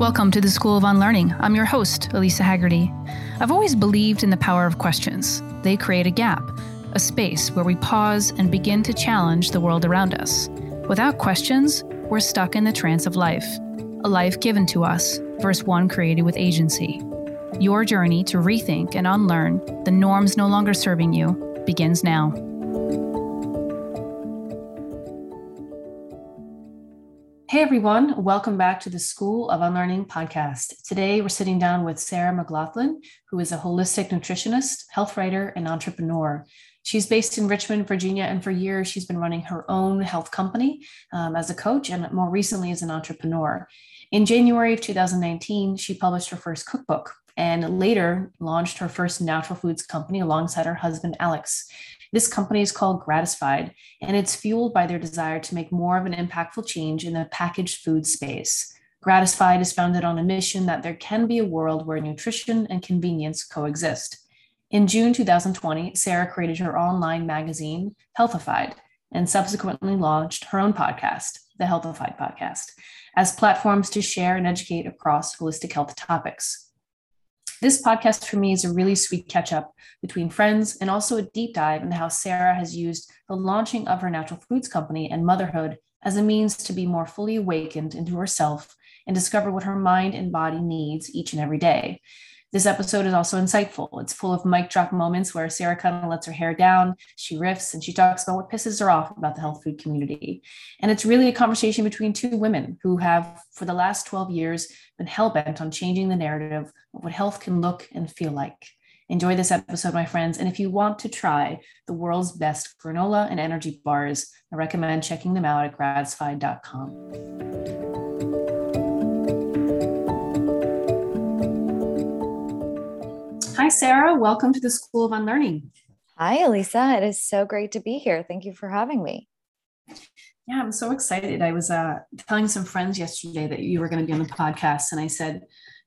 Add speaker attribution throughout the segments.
Speaker 1: Welcome to the School of Unlearning. I'm your host, Elisa Haggerty. I've always believed in the power of questions. They create a gap, a space where we pause and begin to challenge the world around us. Without questions, we're stuck in the trance of life, a life given to us versus one created with agency. Your journey to rethink and unlearn the norms no longer serving you begins now. Hey everyone, welcome back to the School of Unlearning podcast. Today we're sitting down with Sara McGlothlin, who is a holistic nutritionist, health writer, and entrepreneur. She's based in Richmond, Virginia, and for years she's been running her own health company um, as a coach and more recently as an entrepreneur. In January of 2019, she published her first cookbook and later launched her first natural foods company alongside her husband, Alex. This company is called Gratisfied, and it's fueled by their desire to make more of an impactful change in the packaged food space. Gratisfied is founded on a mission that there can be a world where nutrition and convenience coexist. In June 2020, Sara created her online magazine, Healthified, and subsequently launched her own podcast, the Healthified Podcast, as platforms to share and educate across holistic health topics. This podcast for me is a really sweet catch up between friends and also a deep dive into how Sara has used the launching of her natural foods company and motherhood as a means to be more fully awakened into herself and discover what her mind and body needs each and every day. This episode is also insightful. It's full of mic drop moments where Sara kind of lets her hair down, she riffs, and she talks about what pisses her off about the health food community. And it's really a conversation between two women who have, for the last 12 years, been hell bent on changing the narrative of what health can look and feel like. Enjoy this episode, my friends. And if you want to try the world's best granola and energy bars, I recommend checking them out at gratisfied.com. Sara. Welcome to the School of Unlearning.
Speaker 2: Hi, Elisa. It is so great to be here. Thank you for having me.
Speaker 1: Yeah, I'm so excited. I was uh, telling some friends yesterday that you were going to be on the podcast, and I said,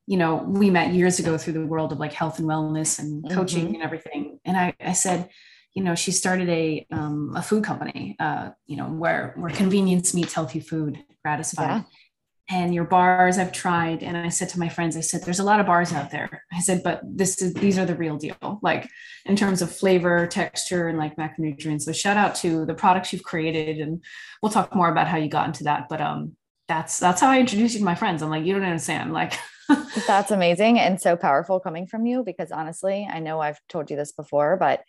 Speaker 1: you know, we met years ago through the world of like health and wellness and coaching mm-hmm. and everything. And I, I said, you know, she started a um, a food company, uh, you know, where where convenience meets healthy food, gratisfied. Yeah and your bars I've tried. And I said to my friends, I said, there's a lot of bars out there. I said, but this is these are the real deal, like in terms of flavor, texture, and like macronutrients. So shout out to the products you've created. And we'll talk more about how you got into that. But um that's that's how I introduced you to my friends. I'm like, you don't understand. Like
Speaker 2: that's amazing and so powerful coming from you because honestly, I know I've told you this before, but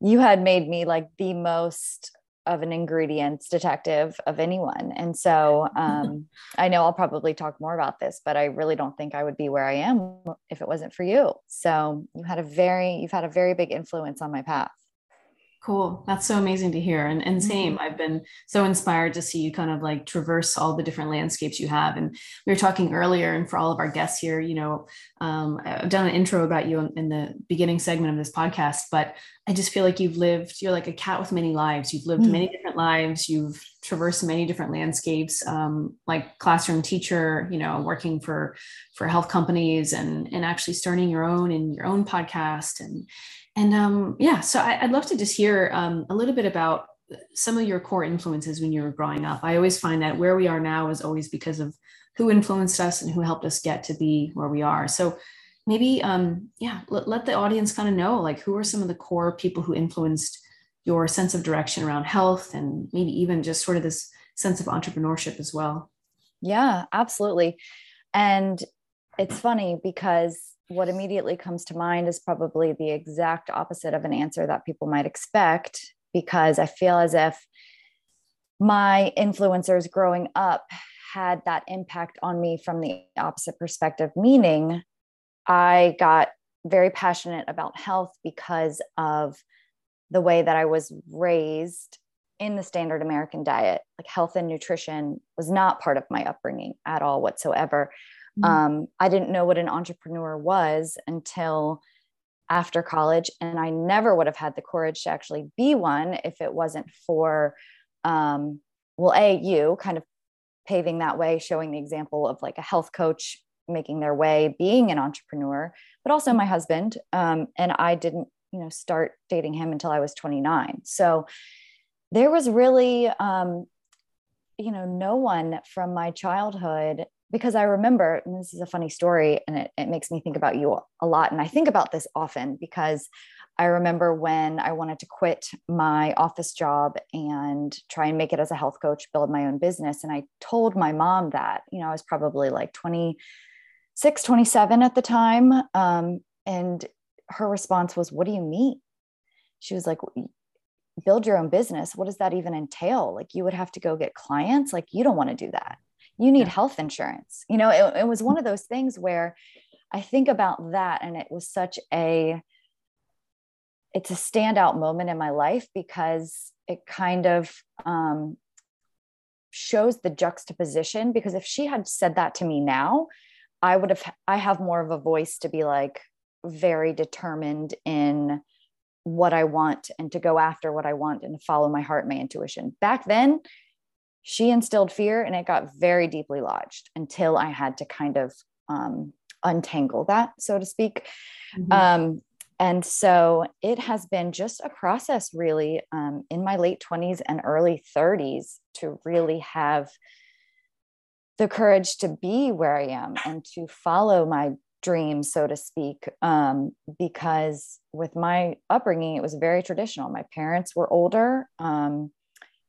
Speaker 2: you had made me like the most of an ingredients detective of anyone. And so um, I know I'll probably talk more about this, but I really don't think I would be where I am if it wasn't for you. So you had a very, you've had a very big influence on my path.
Speaker 1: Cool. That's so amazing to hear. And, and same, mm-hmm. I've been so inspired to see you kind of like traverse all the different landscapes you have. And we were talking earlier, and for all of our guests here, you know, um, I've done an intro about you in, in the beginning segment of this podcast, but I just feel like you've lived, you're like a cat with many lives. You've lived mm-hmm. many different lives. You've traversed many different landscapes, um, like classroom teacher, you know, working for, for health companies and, and actually starting your own and your own podcast and, and um, yeah, so I, would love to just hear um, a little bit about some of your core influences when you were growing up. I always find that where we are now is always because of who influenced us and who helped us get to be where we are. So maybe, um, yeah, let, let the audience kind of know like who are some of the core people who influenced your sense of direction around health and maybe even just sort of this sense of entrepreneurship as well.
Speaker 2: Yeah, absolutely. And it's funny because what immediately comes to mind is probably the exact opposite of an answer that people might expect, because I feel as if my influencers growing up had that impact on me from the opposite perspective, meaning I got very passionate about health because of the way that I was raised in the standard American diet. Like health and nutrition was not part of my upbringing at all whatsoever. Mm-hmm. Um, I didn't know what an entrepreneur was until after college, and I never would have had the courage to actually be one if it wasn't for, um, well, a you kind of paving that way, showing the example of like a health coach making their way, being an entrepreneur, but also my husband. Um, and I didn't, you know, start dating him until I was 29. So there was really um, you know no one from my childhood because I remember, and this is a funny story, and it, it makes me think about you a lot. And I think about this often because I remember when I wanted to quit my office job and try and make it as a health coach, build my own business. And I told my mom that, you know, I was probably like 26, 27 at the time. Um, and her response was, What do you mean? She was like, Build your own business. What does that even entail? Like, you would have to go get clients. Like, you don't want to do that. You need yeah. health insurance. You know, it, it was one of those things where I think about that, and it was such a, it's a standout moment in my life because it kind of um, shows the juxtaposition because if she had said that to me now i would have i have more of a voice to be like very determined in what i want and to go after what i want and to follow my heart my intuition back then she instilled fear and it got very deeply lodged until i had to kind of um, untangle that so to speak mm-hmm. um, and so it has been just a process, really, um, in my late 20s and early 30s to really have the courage to be where I am and to follow my dreams, so to speak. Um, because with my upbringing, it was very traditional. My parents were older. Um,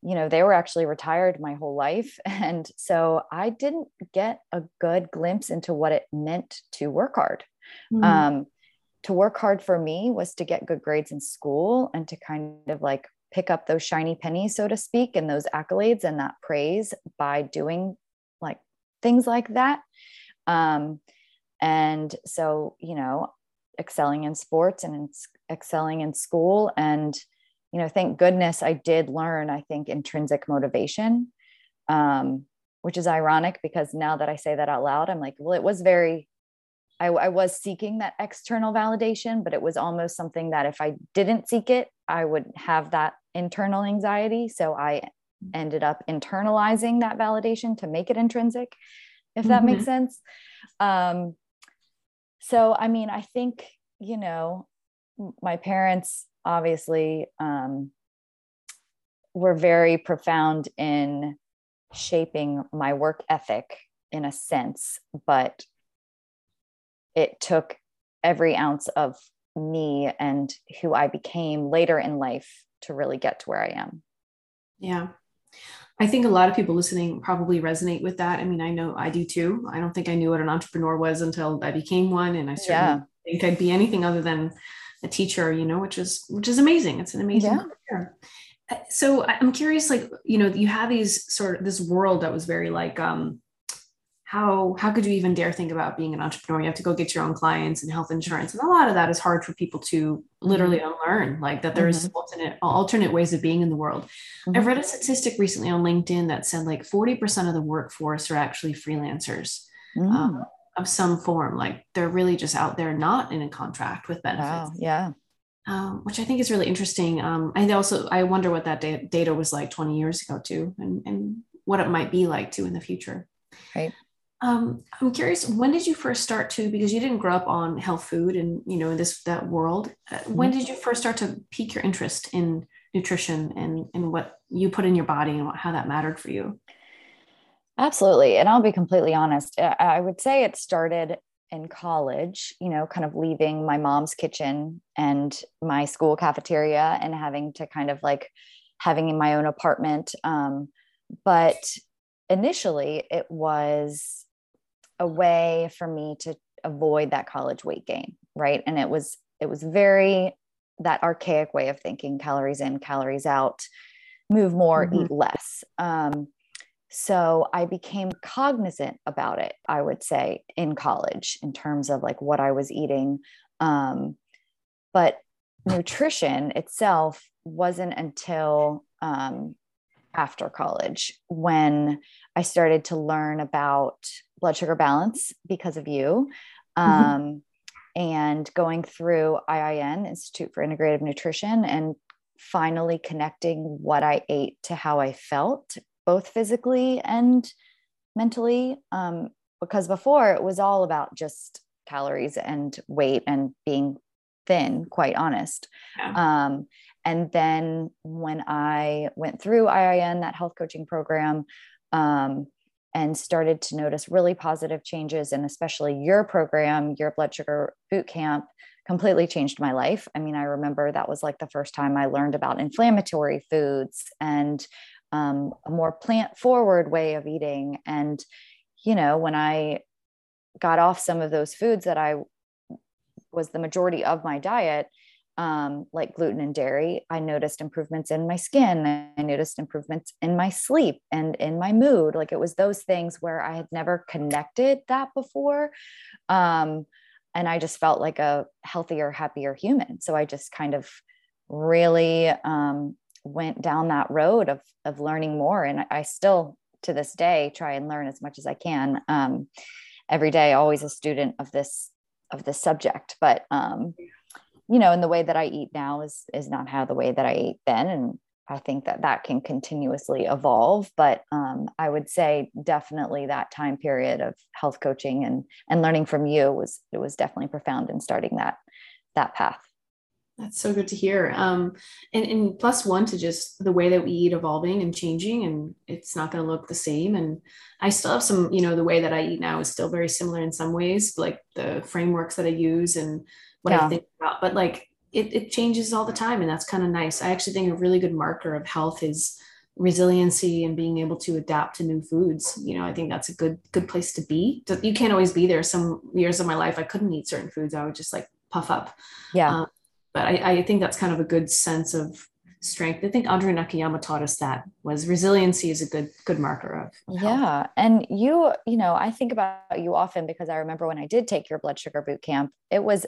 Speaker 2: you know, they were actually retired my whole life. And so I didn't get a good glimpse into what it meant to work hard. Mm. To work hard for me was to get good grades in school and to kind of like pick up those shiny pennies, so to speak, and those accolades and that praise by doing like things like that. Um, and so, you know, excelling in sports and in, excelling in school. And, you know, thank goodness I did learn, I think, intrinsic motivation, um, which is ironic because now that I say that out loud, I'm like, well, it was very I, I, was seeking that external validation, but it was almost something that if I didn't seek it, I would have that internal anxiety. So I ended up internalizing that validation to make it intrinsic, if that mm-hmm. makes sense. Um, so, I mean, I think, you know, my parents obviously um, were very profound in shaping my work ethic in a sense, but it took every ounce of me and who I became later in life to really get to where I am.
Speaker 1: Yeah. I think a lot of people listening probably resonate with that. I mean, I know I do too. I don't think I knew what an entrepreneur was until I became one. And I certainly yeah. think I'd be anything other than a teacher, you know, which is which is amazing. It's an amazing yeah. career. Uh, so I'm curious, like, you know, you have these sort of this world that was very like um how how could you even dare think about being an entrepreneur you have to go get your own clients and health insurance and a lot of that is hard for people to literally mm-hmm. unlearn like that there's mm-hmm. alternate alternate ways of being in the world mm-hmm. i've read a statistic recently on linkedin that said like 40% of the workforce are actually freelancers mm. um, of some form like they're really just out there not in a contract with benefits wow.
Speaker 2: yeah
Speaker 1: um, which I think is really interesting. Um, and also, I wonder what that da- data was like 20 years ago too, and, and what it might be like too in the future.
Speaker 2: Right.
Speaker 1: Um, I'm curious, when did you first start to, because you didn't grow up on health food and, you know, in this, that world, uh, when mm-hmm. did you first start to pique your interest in nutrition and, and what you put in your body and what, how that mattered for you?
Speaker 2: Absolutely. And I'll be completely honest. I would say it started in college, you know, kind of leaving my mom's kitchen and my school cafeteria and having to kind of like having in my own apartment. Um, but initially, it was a way for me to avoid that college weight gain right? And it was it was very that archaic way of thinking calories in calories out move more mm-hmm. eat less. Um, so i became cognizant about it i would say in college in terms of like what i was eating. Um, but nutrition itself wasn't until um, after college when i started to learn about blood sugar balance because of you. Mm-hmm. Um, and going through IIN, Institute for Integrative Nutrition, and finally connecting what I ate to how I felt, both physically and mentally. Um, because before it was all about just calories and weight and being thin, quite honest. Yeah. Um, and then when I went through IIN, that health coaching program, um, and started to notice really positive changes and especially your program your blood sugar boot camp completely changed my life. I mean i remember that was like the first time i learned about inflammatory foods and um, a more plant forward way of eating. And you know when i got off some of those foods that i was the majority of my diet um, like gluten and dairy, I noticed improvements in my skin. I noticed improvements in my sleep and in my mood. Like it was those things where I had never connected that before. Um, and I just felt like a healthier, happier human. So I just kind of really um, went down that road of, of learning more. And I still, to this day, try and learn as much as I can. Um, every day, always a student of this of this subject. But um, you know, and the way that I eat now is is not how the way that I ate then, and I think that that can continuously evolve. But um, I would say definitely that time period of health coaching and and learning from you was it was definitely profound in starting that that path.
Speaker 1: That's so good to hear. Um, and, and plus one to just the way that we eat evolving and changing, and it's not going to look the same. And I still have some, you know, the way that I eat now is still very similar in some ways, like the frameworks that I use and what yeah. I think about, but like it, it changes all the time. And that's kind of nice. I actually think a really good marker of health is resiliency and being able to adapt to new foods. You know, I think that's a good, good place to be. You can't always be there. Some years of my life, I couldn't eat certain foods. I would just like puff up.
Speaker 2: Yeah. Um,
Speaker 1: but I, I think that's kind of a good sense of strength. I think Andrea Nakayama taught us that was resiliency is a good good marker of,
Speaker 2: of yeah. Health. And you, you know, I think about you often because I remember when I did take your blood sugar boot camp, it was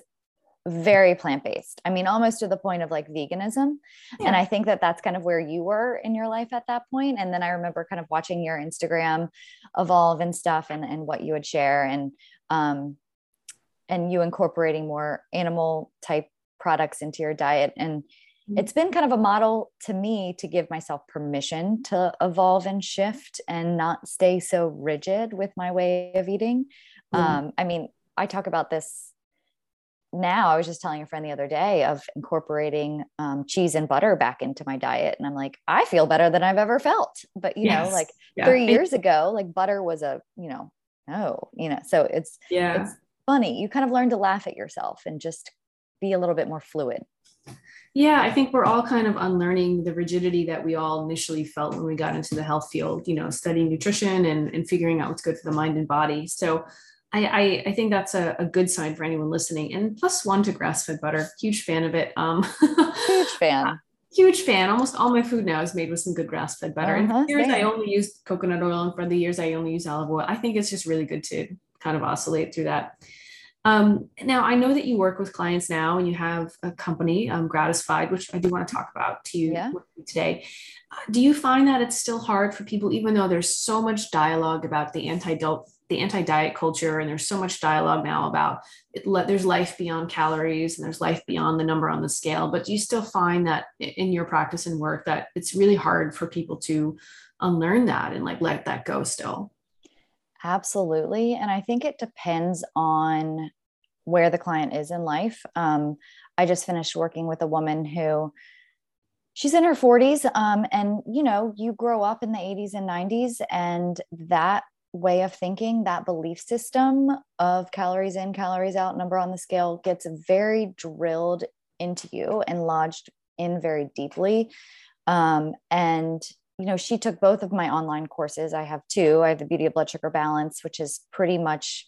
Speaker 2: very plant based. I mean, almost to the point of like veganism. Yeah. And I think that that's kind of where you were in your life at that point. And then I remember kind of watching your Instagram evolve and stuff and, and what you would share and, um, and you incorporating more animal type products into your diet. And mm-hmm. it's been kind of a model to me to give myself permission to evolve and shift and not stay so rigid with my way of eating. Um, I mean, I talk about this now. I was just telling a friend the other day of incorporating um, cheese and butter back into my diet. And I'm like, I feel better than I've ever felt. But, you yes. know, like yeah. three years ago, like butter was a, you know, no, you know, so it's,
Speaker 1: yeah.
Speaker 2: it's funny. You kind of learn to laugh at yourself and just be a little bit more fluid?
Speaker 1: Yeah, I think we're all kind of unlearning the rigidity that we all initially felt when we got into the health field, you know, studying nutrition and, and figuring out what's good for the mind and body. So I, I, I think that's a, a, good sign for anyone listening. And plus one to grass fed butter, huge fan of it. Um,
Speaker 2: huge fan.
Speaker 1: huge fan. Almost all my food now is made with some good grass fed butter. Uh-huh, and for years. I only use coconut oil, and for the years I only use olive oil. I think it's just really good to kind of oscillate through that. Um, now, I know that you work with clients now and you have a company, um, Gratisfied, which I do want to talk about to you yeah. today. Uh, do you find that it's still hard for people, even though there's so much dialogue about the anti the anti-diet culture and there's so much dialogue now about it, there's life beyond calories and there's life beyond the number on the scale but do you still find that in your practice and work that it's really hard for people to unlearn that and like let that go still
Speaker 2: Absolutely. And I think it depends on where the client is in life. Um, I just finished working with a woman who she's in her 40s. Um, and, you know, you grow up in the 80s and 90s, and that way of thinking, that belief system of calories in, calories out, number on the scale gets very drilled into you and lodged in very deeply. Um, and you know, she took both of my online courses. I have two. I have the Beauty of Blood Sugar Balance, which is pretty much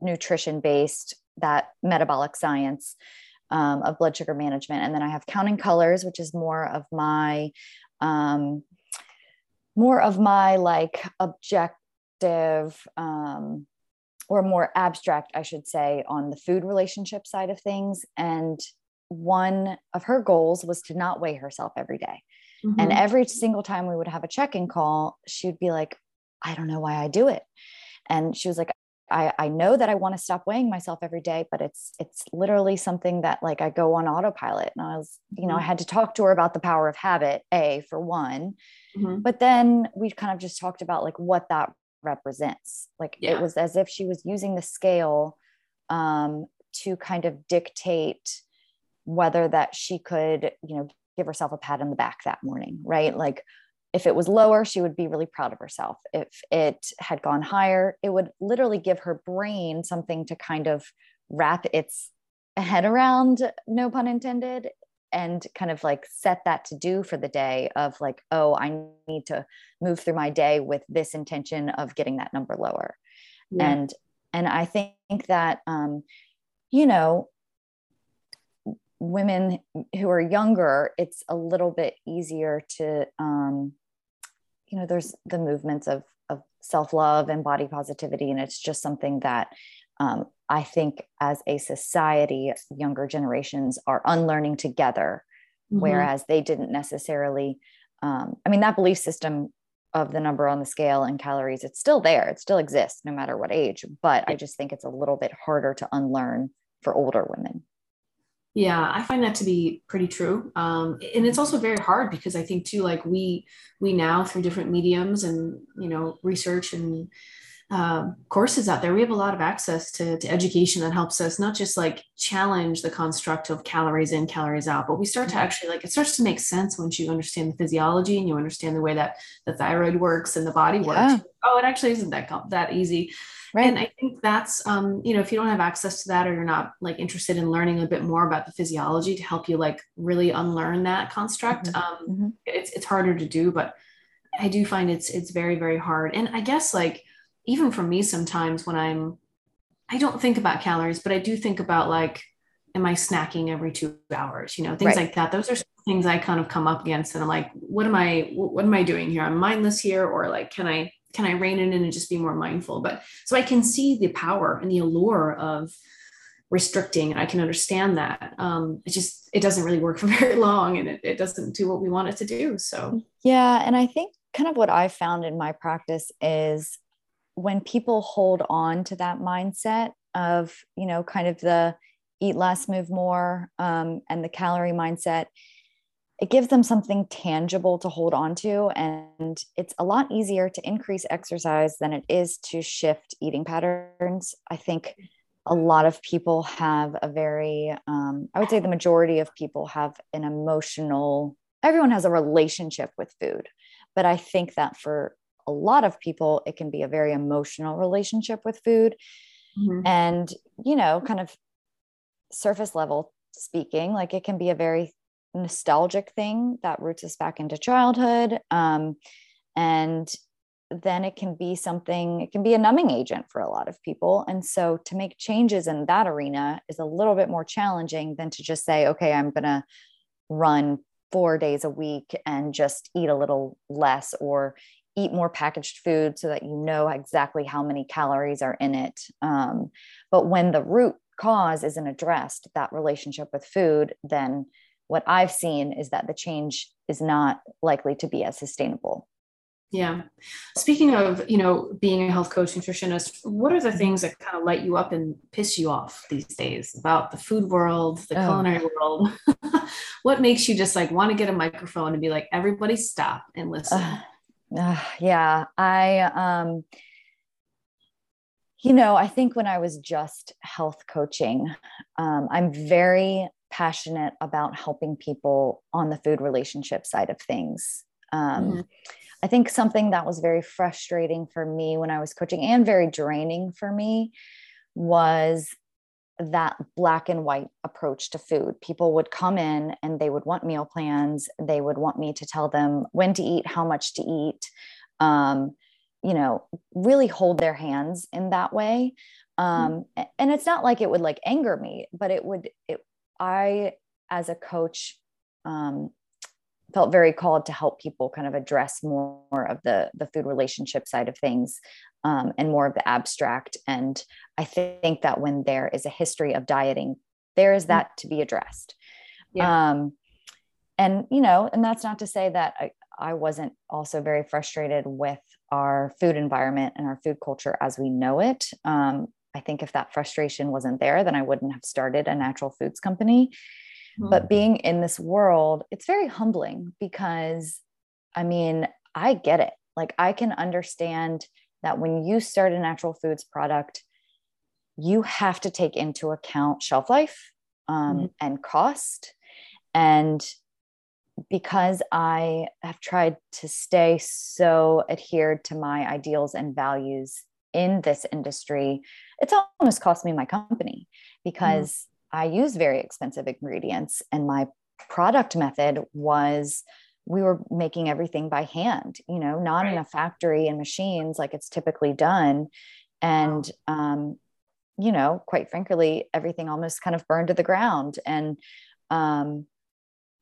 Speaker 2: nutrition based, that metabolic science um, of blood sugar management. And then I have Counting Colors, which is more of my, um, more of my like objective, um, or more abstract, I should say, on the food relationship side of things. And one of her goals was to not weigh herself every day. Mm-hmm. And every single time we would have a check in call, she would be like, I don't know why I do it. And she was like, I, I know that I want to stop weighing myself every day, but it's it's literally something that like I go on autopilot. And I was, you know, mm-hmm. I had to talk to her about the power of habit, A, for one. Mm-hmm. But then we kind of just talked about like what that represents. Like yeah. it was as if she was using the scale um, to kind of dictate whether that she could, you know, give herself a pat on the back that morning, right? Like, if it was lower, she would be really proud of herself. If it had gone higher, it would literally give her brain something to kind of wrap its head around, no pun intended, and kind of like set that to do for the day of like, oh, I need to move through my day with this intention of getting that number lower. Yeah. And and I think that um, you know, women who are younger, it's a little bit easier to um, you know there's the movements of of self-love and body positivity and it's just something that um, i think as a society younger generations are unlearning together mm-hmm. whereas they didn't necessarily um, i mean that belief system of the number on the scale and calories it's still there it still exists no matter what age but i just think it's a little bit harder to unlearn for older women
Speaker 1: yeah, I find that to be pretty true. Um, and it's also very hard because I think too, like we we now through different mediums and you know research and uh, courses out there, we have a lot of access to, to education that helps us not just like challenge the construct of calories in, calories out, but we start to mm-hmm. actually like it starts to make sense once you understand the physiology and you understand the way that the thyroid works and the body works. Yeah. Oh, it actually isn't that that easy. Right. And I think that's, um, you know, if you don't have access to that or you're not like interested in learning a bit more about the physiology to help you like really unlearn that construct, mm-hmm. Um, mm-hmm. it's, it's harder to do, but I do find it's, it's very, very hard. And I guess like, even for me, sometimes when I'm, I don't think about calories, but I do think about like, am I snacking every two hours? You know, things right. like that. Those are things I kind of come up against. And I'm like, what am I, what am I doing here? I'm mindless here. Or like, can I, can I rein it in and just be more mindful? But so I can see the power and the allure of restricting and I can understand that. Um, it just, it doesn't really work for very long and it, it doesn't do what we want it to do. So,
Speaker 2: yeah. And I think kind of what I found in my practice is when people hold on to that mindset of, you know, kind of the eat less, move more, um, and the calorie mindset, it gives them something tangible to hold on to. And it's a lot easier to increase exercise than it is to shift eating patterns. I think a lot of people have a very, um, I would say the majority of people have an emotional, everyone has a relationship with food. But I think that for a lot of people, it can be a very emotional relationship with food. Mm-hmm. And, you know, kind of surface level speaking, like it can be a very nostalgic thing that roots us back into childhood. Um, and then it can be something, it can be a numbing agent for a lot of people. And so to make changes in that arena is a little bit more challenging than to just say, okay, I'm going to run four days a week and just eat a little less or eat more packaged food so that you know exactly how many calories are in it. Um, but when the root cause isn't addressed, that relationship with food, then what I've seen is that the change is not likely to be as sustainable.
Speaker 1: Yeah. Speaking of, you know, being a health coach, nutritionist, what are the things that kind of light you up and piss you off these days about the food world, the oh. culinary world? what makes you just like want to get a microphone and be like, everybody stop and listen? Uh,
Speaker 2: uh, yeah. I, um, you know, I think when I was just health coaching, um, I'm very passionate about helping people on the food relationship side of things. Um, mm-hmm. I think something that was very frustrating for me when I was coaching and very draining for me was that black and white approach to food. People would come in and they would want meal plans. They would want me to tell them when to eat, how much to eat, um, you know, really hold their hands in that way. Um, mm-hmm. And it's not like it would like anger me, but it would, it, I, as a coach, um, felt very called to help people kind of address more of the the food relationship side of things um, and more of the abstract. And I think that when there is a history of dieting, there is that to be addressed. Yeah. Um, and you know, and that's not to say that I, I wasn't also very frustrated with our food environment and our food culture as we know it. Um, I think if that frustration wasn't there, then I wouldn't have started a natural foods company. Mm-hmm. But being in this world, it's very humbling because I mean, I get it. Like, I can understand that when you start a natural foods product, you have to take into account shelf life um, mm-hmm. and cost. And because I have tried to stay so adhered to my ideals and values in this industry, it's almost cost me my company because mm. I use very expensive ingredients and my product method was we were making everything by hand, you know, not right. in a factory and machines like it's typically done. And, um, you know, quite frankly, everything almost kind of burned to the ground. And um,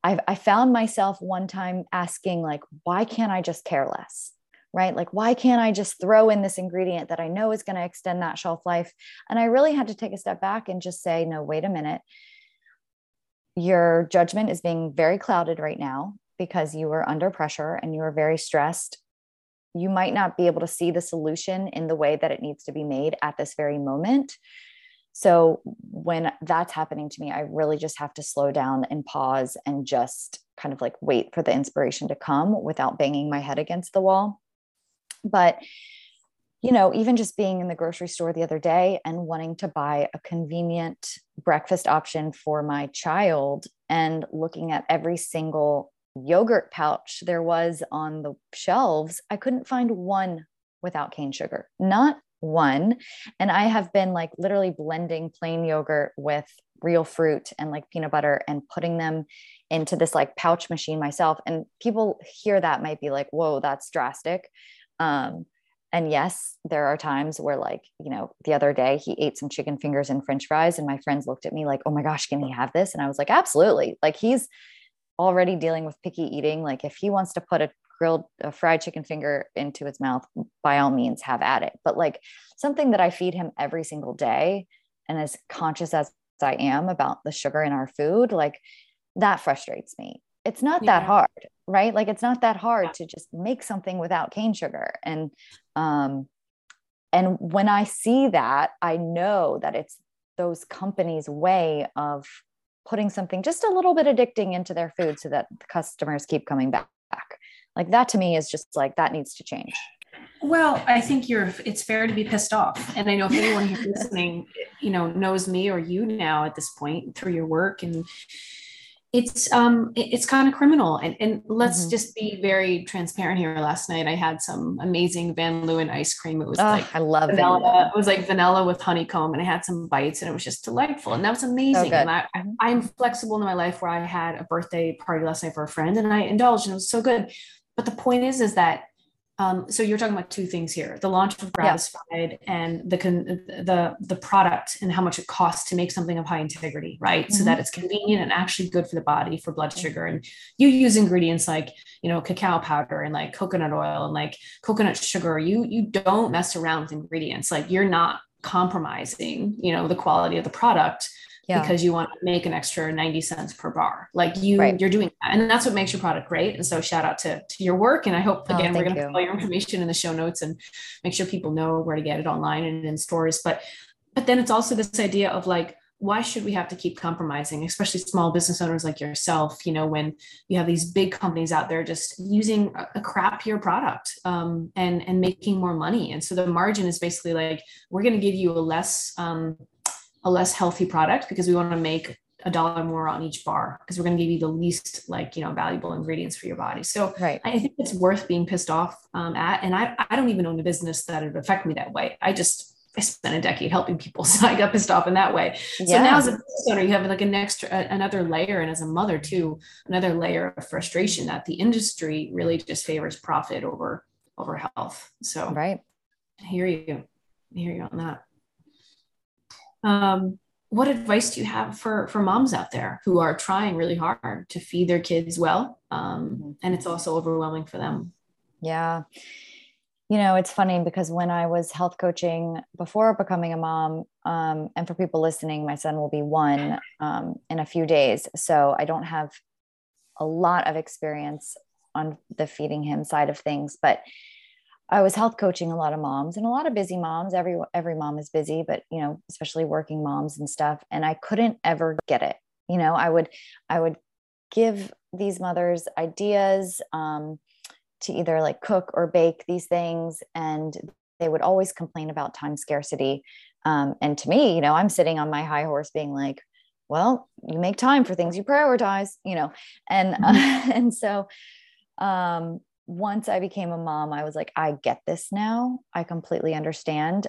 Speaker 2: I, I found myself one time asking, like, why can't I just care less? Right? Like, why can't I just throw in this ingredient that I know is going to extend that shelf life? And I really had to take a step back and just say, no, wait a minute. Your judgment is being very clouded right now because you were under pressure and you were very stressed. You might not be able to see the solution in the way that it needs to be made at this very moment. So when that's happening to me, I really just have to slow down and pause and just kind of like wait for the inspiration to come without banging my head against the wall. But you know, even just being in the grocery store the other day and wanting to buy a convenient breakfast option for my child and looking at every single yogurt pouch there was on the shelves, I couldn't find one without cane sugar, not one. And I have been like literally blending plain yogurt with real fruit and like peanut butter and putting them into this like pouch machine myself. And people hear that might be like, whoa, that's drastic. Um, and yes, there are times where, like, you know, the other day he ate some chicken fingers and french fries, and my friends looked at me like, oh my gosh, can he have this? And I was like, absolutely. Like, he's already dealing with picky eating. Like, if he wants to put a grilled a fried chicken finger into his mouth, by all means have at it. But like something that I feed him every single day and as conscious as I am about the sugar in our food, like that frustrates me. It's not yeah. that hard, right? Like it's not that hard yeah. to just make something without cane sugar. And um and when I see that, I know that it's those companies' way of putting something just a little bit addicting into their food so that the customers keep coming back like that to me is just like that needs to change
Speaker 1: well i think you're it's fair to be pissed off and i know if anyone who's listening you know knows me or you now at this point through your work and it's um it's kind of criminal. And, and let's mm-hmm. just be very transparent here. Last night i had some amazing van leeuwen ice cream. It was oh, like
Speaker 2: i love
Speaker 1: vanilla it was like vanilla with honeycomb and i had some bites and it was just delightful. And that was amazing. so and I, mm-hmm. i'm flexible in my life where i had a birthday party last night for a friend and i indulged and it was so good. But the point is, is that um, so you're talking about two things here: the launch of Gratisfied yeah. and the the the product and how much it costs to make something of high integrity, right? Mm-hmm. So that it's convenient and actually good for the body for blood sugar. And you use ingredients like you know cacao powder and like coconut oil and like coconut sugar. You you don't mess around with ingredients. Like you're not compromising you know the quality of the product yeah. because you want to make an extra 90 cents per bar. Like you, right. you're doing that. And that's what makes your product great. And so shout out to, to your work. And I hope oh, again, oh, we're going to put all your information in the show notes and make sure people know where to get it online and in stores. But, but then it's also this idea of like, why should we have to keep compromising especially small business owners like yourself you know when you have these big companies out there just using a, crappier product um, and and making more money and so the margin is basically like we're going to give you a less um, a less healthy product because we want to make a dollar more on each bar because we're going to give you the least like you know valuable ingredients for your body. So
Speaker 2: right.
Speaker 1: i think it's worth being pissed off um, at and I, I don't even own a business that would affect me that way. I just i spent a decade helping people so i got pissed off in that way. Yeah. so now as a business owner you have like an extra another layer and as a mother too another layer of frustration that the industry really just favors profit over over health. So
Speaker 2: right.
Speaker 1: I hear you. I hear you on that um, what advice do you have for for moms out there who are trying really hard to feed their kids well um, mm-hmm. and it's also overwhelming for them?
Speaker 2: Yeah. You know it's funny because when i was health coaching before becoming a mom um, and for people listening my son will be one um, in a few days. So i don't have a lot of experience on the feeding him side of things but I was health coaching a lot of moms and a lot of busy moms. Every every mom is busy, but you know, especially working moms and stuff. And I couldn't ever get it. You know, I would I would give these mothers ideas um, to either like cook or bake these things, and they would always complain about time scarcity. Um, and to me, you know, I'm sitting on my high horse, being like, well you make time for things you prioritize you know and uh, and so um once i became a mom i was like i get this now. I completely understand.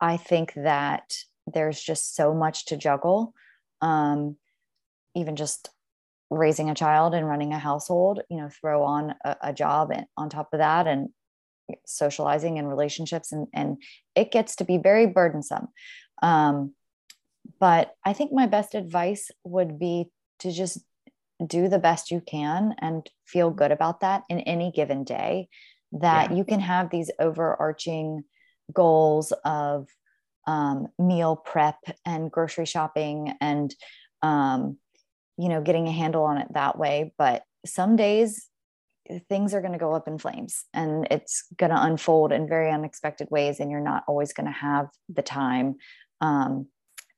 Speaker 2: I think that there's just so much to juggle um even just raising a child and running a household you know throw on a, a job and on top of that and socializing and relationships and and it gets to be very burdensome. Um, but i think my best advice would be to just do the best you can and feel good about that in any given day that yeah. you can have these overarching goals of um, meal prep and grocery shopping and um, you know getting a handle on it that way but some days things are going to go up in flames and it's going to unfold in very unexpected ways and you're not always going to have the time um,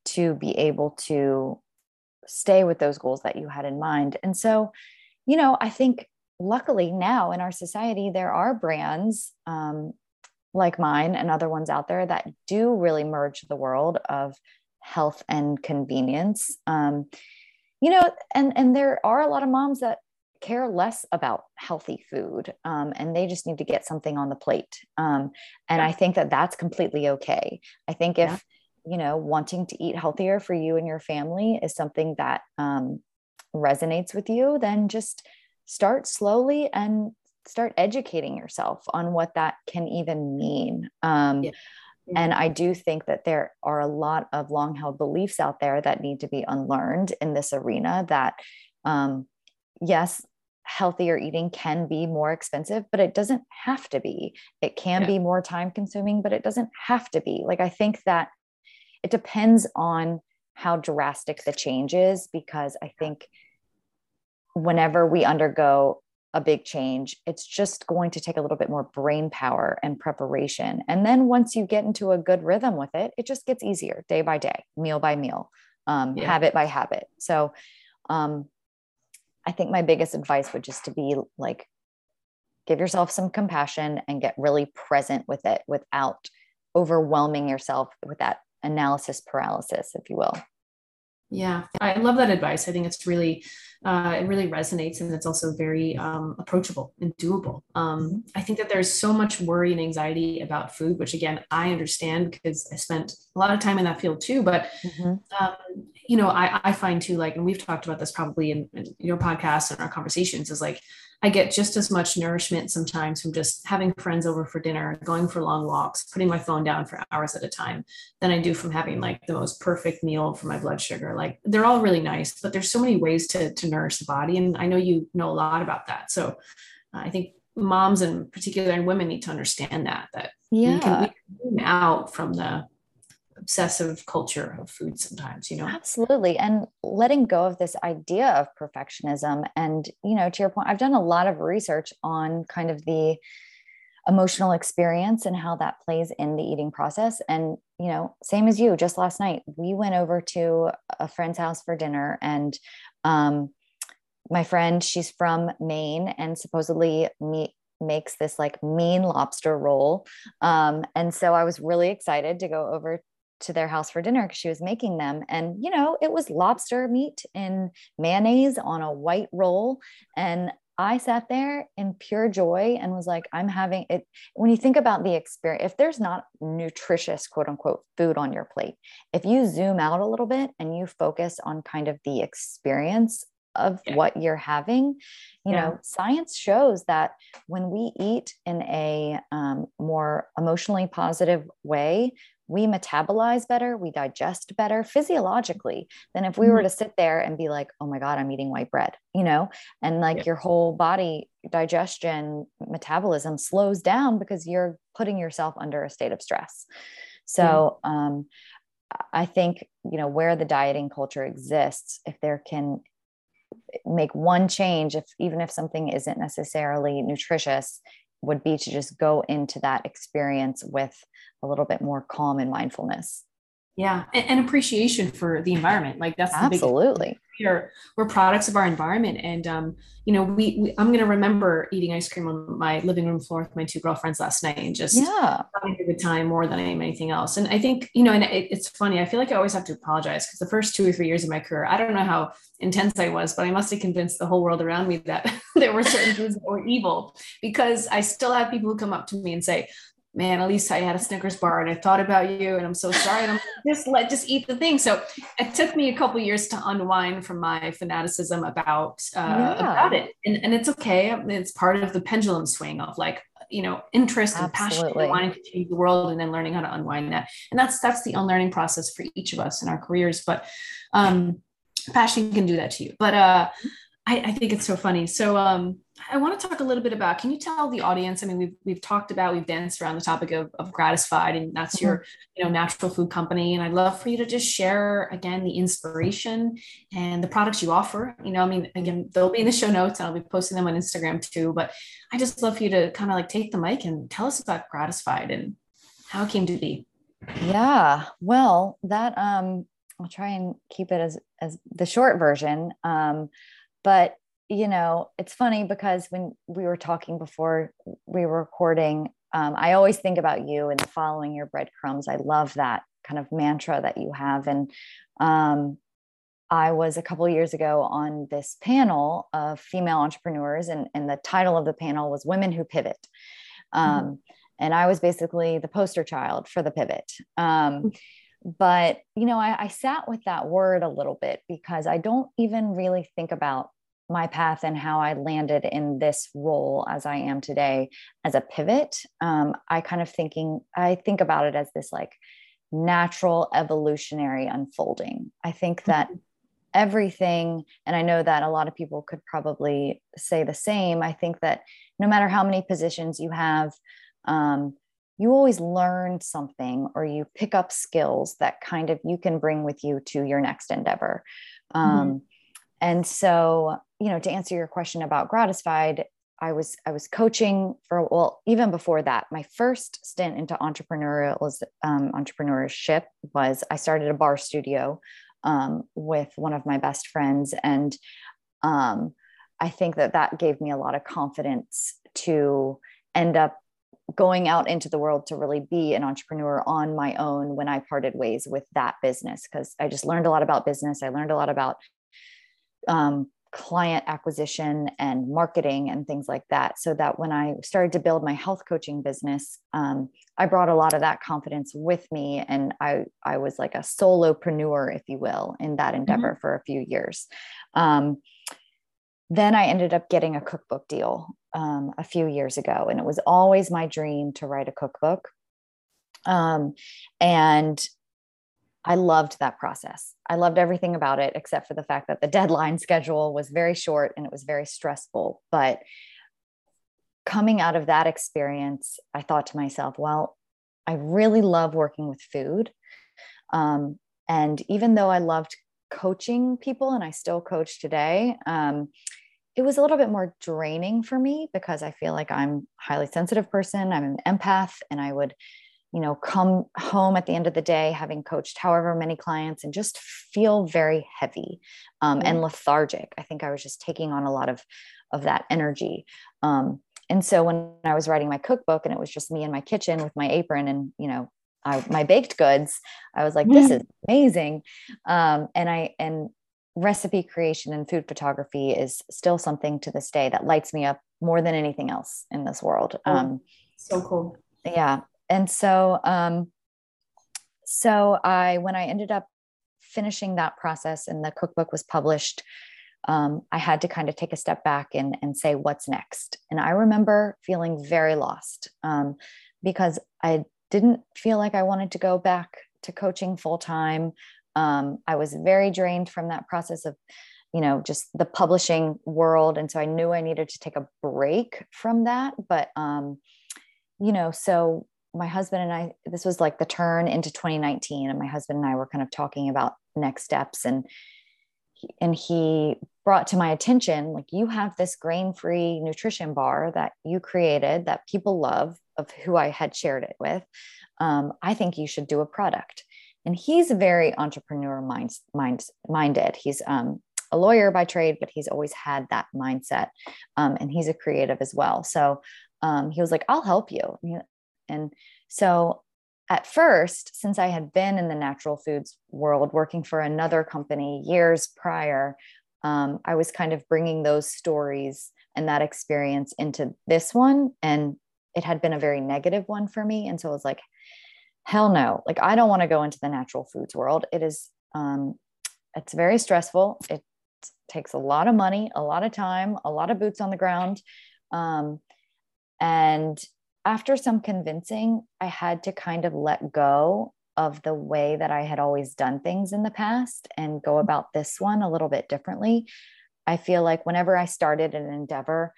Speaker 2: to be able to stay with those goals that you had in mind and so you know i think luckily now in our society there are brands um, like mine and other ones out there that do really merge the world of health and convenience um, you know and and there are a lot of moms that care less about healthy food um, and they just need to get something on the plate um, and yeah. i think that that's completely okay i think if yeah. You know wanting to eat healthier for you and your family is something that um, resonates with you then just start slowly and start educating yourself on what that can even mean um, yeah. And I do think that there are a lot of long held beliefs out there that need to be unlearned in this arena that um, yes, healthier eating can be more expensive, but it doesn't have to be. It can yeah. be more time consuming, but it doesn't have to be. Like, I think that it depends on how drastic the change is, because I think whenever we undergo a big change, it's just going to take a little bit more brain power and preparation. And then once you get into a good rhythm with it, it just gets easier day by day, meal by meal, um, yeah. habit by habit. So, um, I think my biggest advice would just to be like, give yourself some compassion and get really present with it without overwhelming yourself with that analysis paralysis, if you will.
Speaker 1: Yeah, I love that advice. I think it's really, uh, it really resonates and it's also very um, approachable and doable. Um. I think that there's so much worry and anxiety about food, which again, I understand because I spent a lot of time in that field too. But mm-hmm. um, you know, I, I find too, like, and we've talked about this probably in, in your podcast and our conversations, is like, I get just as much nourishment sometimes from just having friends over for dinner, going for long walks, putting my phone down for hours at a time than I do from having like the most perfect meal for my blood sugar. Like they're all really nice, but there's so many ways to, to nourish the body. And I know you know a lot about that. So uh, I think moms in particular and women need to understand that, that yeah. we can, we can out from the obsessive culture of food sometimes you know?
Speaker 2: Absolutely and letting go of this idea of perfectionism and you know to your point i've done a lot of research on kind of the emotional experience and how that plays in the eating process and you know same as you just last night we went over to a friend's house for dinner and um, my friend she's from maine and supposedly me makes this like mean lobster roll um, and so i was really excited to go over to their house for dinner because she was making them. And, you know, it was lobster meat in mayonnaise on a white roll. And I sat there in pure joy and was like, I'm having it. When you think about the experience, if there's not nutritious, quote unquote, food on your plate, if you zoom out a little bit and you focus on kind of the experience of yeah. what you're having, you yeah. know, science shows that when we eat in a um, more emotionally positive way, we metabolize better, we digest better physiologically than if we mm-hmm. were to sit there and be like, oh my God, I'm eating white bread, you know, and like yeah. your whole body digestion metabolism slows down because you're putting yourself under a state of stress. So, mm-hmm. um, I think, you know, where the dieting culture exists, if there can make one change, if even if something isn't necessarily nutritious, would be to just go into that experience with a little bit more calm and mindfulness.
Speaker 1: Yeah, and, and appreciation for the environment. Like that's
Speaker 2: absolutely.
Speaker 1: We're, we're products of our environment, and um, you know, we, we I'm going to remember eating ice cream on my living room floor with my two girlfriends last night, and just
Speaker 2: yeah,
Speaker 1: having a good time more than anything else. And I think you know, and it, it's funny. I feel like I always have to apologize because the first two or three years of my career, I don't know how intense I was, but I must have convinced the whole world around me that there were certain foods that were evil because I still have people who come up to me and say, man, at least I had a Snickers bar and I thought about you and I'm so sorry. And I'm just let just eat the thing. So it took me a couple years to unwind from my fanaticism about uh, yeah. about it. And, and it's okay. It's part of the pendulum swing of like, you know, interest Absolutely. and passion and wanting to change the world and then learning how to unwind that. And that's that's the unlearning process for each of us in our careers. But um passion can do that to you. But uh I, I think it's so funny. So um, I want to talk a little bit about. Can you tell the audience? I mean, we've we've talked about, we've danced around the topic of, of Gratisfied, and that's mm-hmm. your you know natural food company. And I'd love for you to just share again the inspiration and the products you offer. You know, I mean, again, they'll be in the show notes, and I'll be posting them on Instagram too. But I just love for you to kind of like take the mic and tell us about Gratisfied and how it came to be.
Speaker 2: Yeah, well, that um, I'll try and keep it as as the short version. Um, but you know it's funny because when we were talking before we were recording um, i always think about you and following your breadcrumbs i love that kind of mantra that you have and um, i was a couple years ago on this panel of female entrepreneurs and, and the title of the panel was women who pivot um, mm-hmm. and i was basically the poster child for the pivot um, mm. but you know I, I sat with that word a little bit because i don't even really think about my path and how I landed in this role as I am today as a pivot. Um, I kind of thinking, I think about it as this like natural evolutionary unfolding. I think that mm-hmm. everything, and I know that a lot of people could probably say the same. I think that no matter how many positions you have, um, you always learn something or you pick up skills that kind of you can bring with you to your next endeavor. Um, mm-hmm. And so you know to answer your question about Gratisfied i was i was coaching for well even before that my first stint into entrepreneurial um, entrepreneurship was i started a barre studio um, with one of my best friends. And um, i think that that gave me a lot of confidence to end up going out into the world to really be an entrepreneur on my own when i parted ways with that business. Because i just learned a lot about business. I learned a lot about um, client acquisition and marketing and things like that. So that when I started to build my health coaching business, um, I brought a lot of that confidence with me. And I, I was like a solopreneur, if you will, in that mm-hmm. endeavor mm-hmm. for a few years. Um, then I ended up getting a cookbook deal um, a few years ago. And it was always my dream to write a cookbook. Um, and I loved that process. I loved everything about it except for the fact that the deadline schedule was very short and it was very stressful. But coming out of that experience, I thought to myself, well, I really love working with food. Um, and even though I loved coaching people and I still coach today, um, it was a little bit more draining for me because I feel like I'm a highly sensitive person. I'm an empath and I would you know come home at the end of the day having coached however many clients and just feel very heavy um, mm-hmm. and lethargic. I think i was just taking on a lot of of that energy. Um, and so when i was writing my cookbook and it was just me in my kitchen with my apron and you know I, my baked goods i was like this is amazing. Um, and i and recipe creation and food photography is still something to this day that lights me up more than anything else in this world. Oh, um,
Speaker 1: so cool.
Speaker 2: yeah and so um, so i when i ended up finishing that process and the cookbook was published um, i had to kind of take a step back and, and say what's next? And i remember feeling very lost um, because i didn't feel like i wanted to go back to coaching full time um, i was very drained from that process of you know just the publishing world. And so i knew i needed to take a break from that. But um, you know so my husband and I, this was like the turn into 2019, and my husband and I were kind of talking about next steps, and and he brought to my attention like you have this grain-free nutrition bar that you created that people love, of who I had shared it with. Um, I think you should do a product. and he's very entrepreneur mind, mind minded. He's um, a lawyer by trade, but he's always had that mindset, um, and he's a creative as well. So um, he was like, "I'll help you," and so at first, since I had been in the natural foods world working for another company years prior, um, I was kind of bringing those stories and that experience into this one. And it had been a very negative one for me. And so I was like, hell no, like I don't want to go into the natural foods world. It is, um, it's very stressful. It takes a lot of money, a lot of time, a lot of boots on the ground. Um, and after some convincing, I had to kind of let go of the way that I had always done things in the past and go about this one a little bit differently. I feel like whenever I started an endeavor,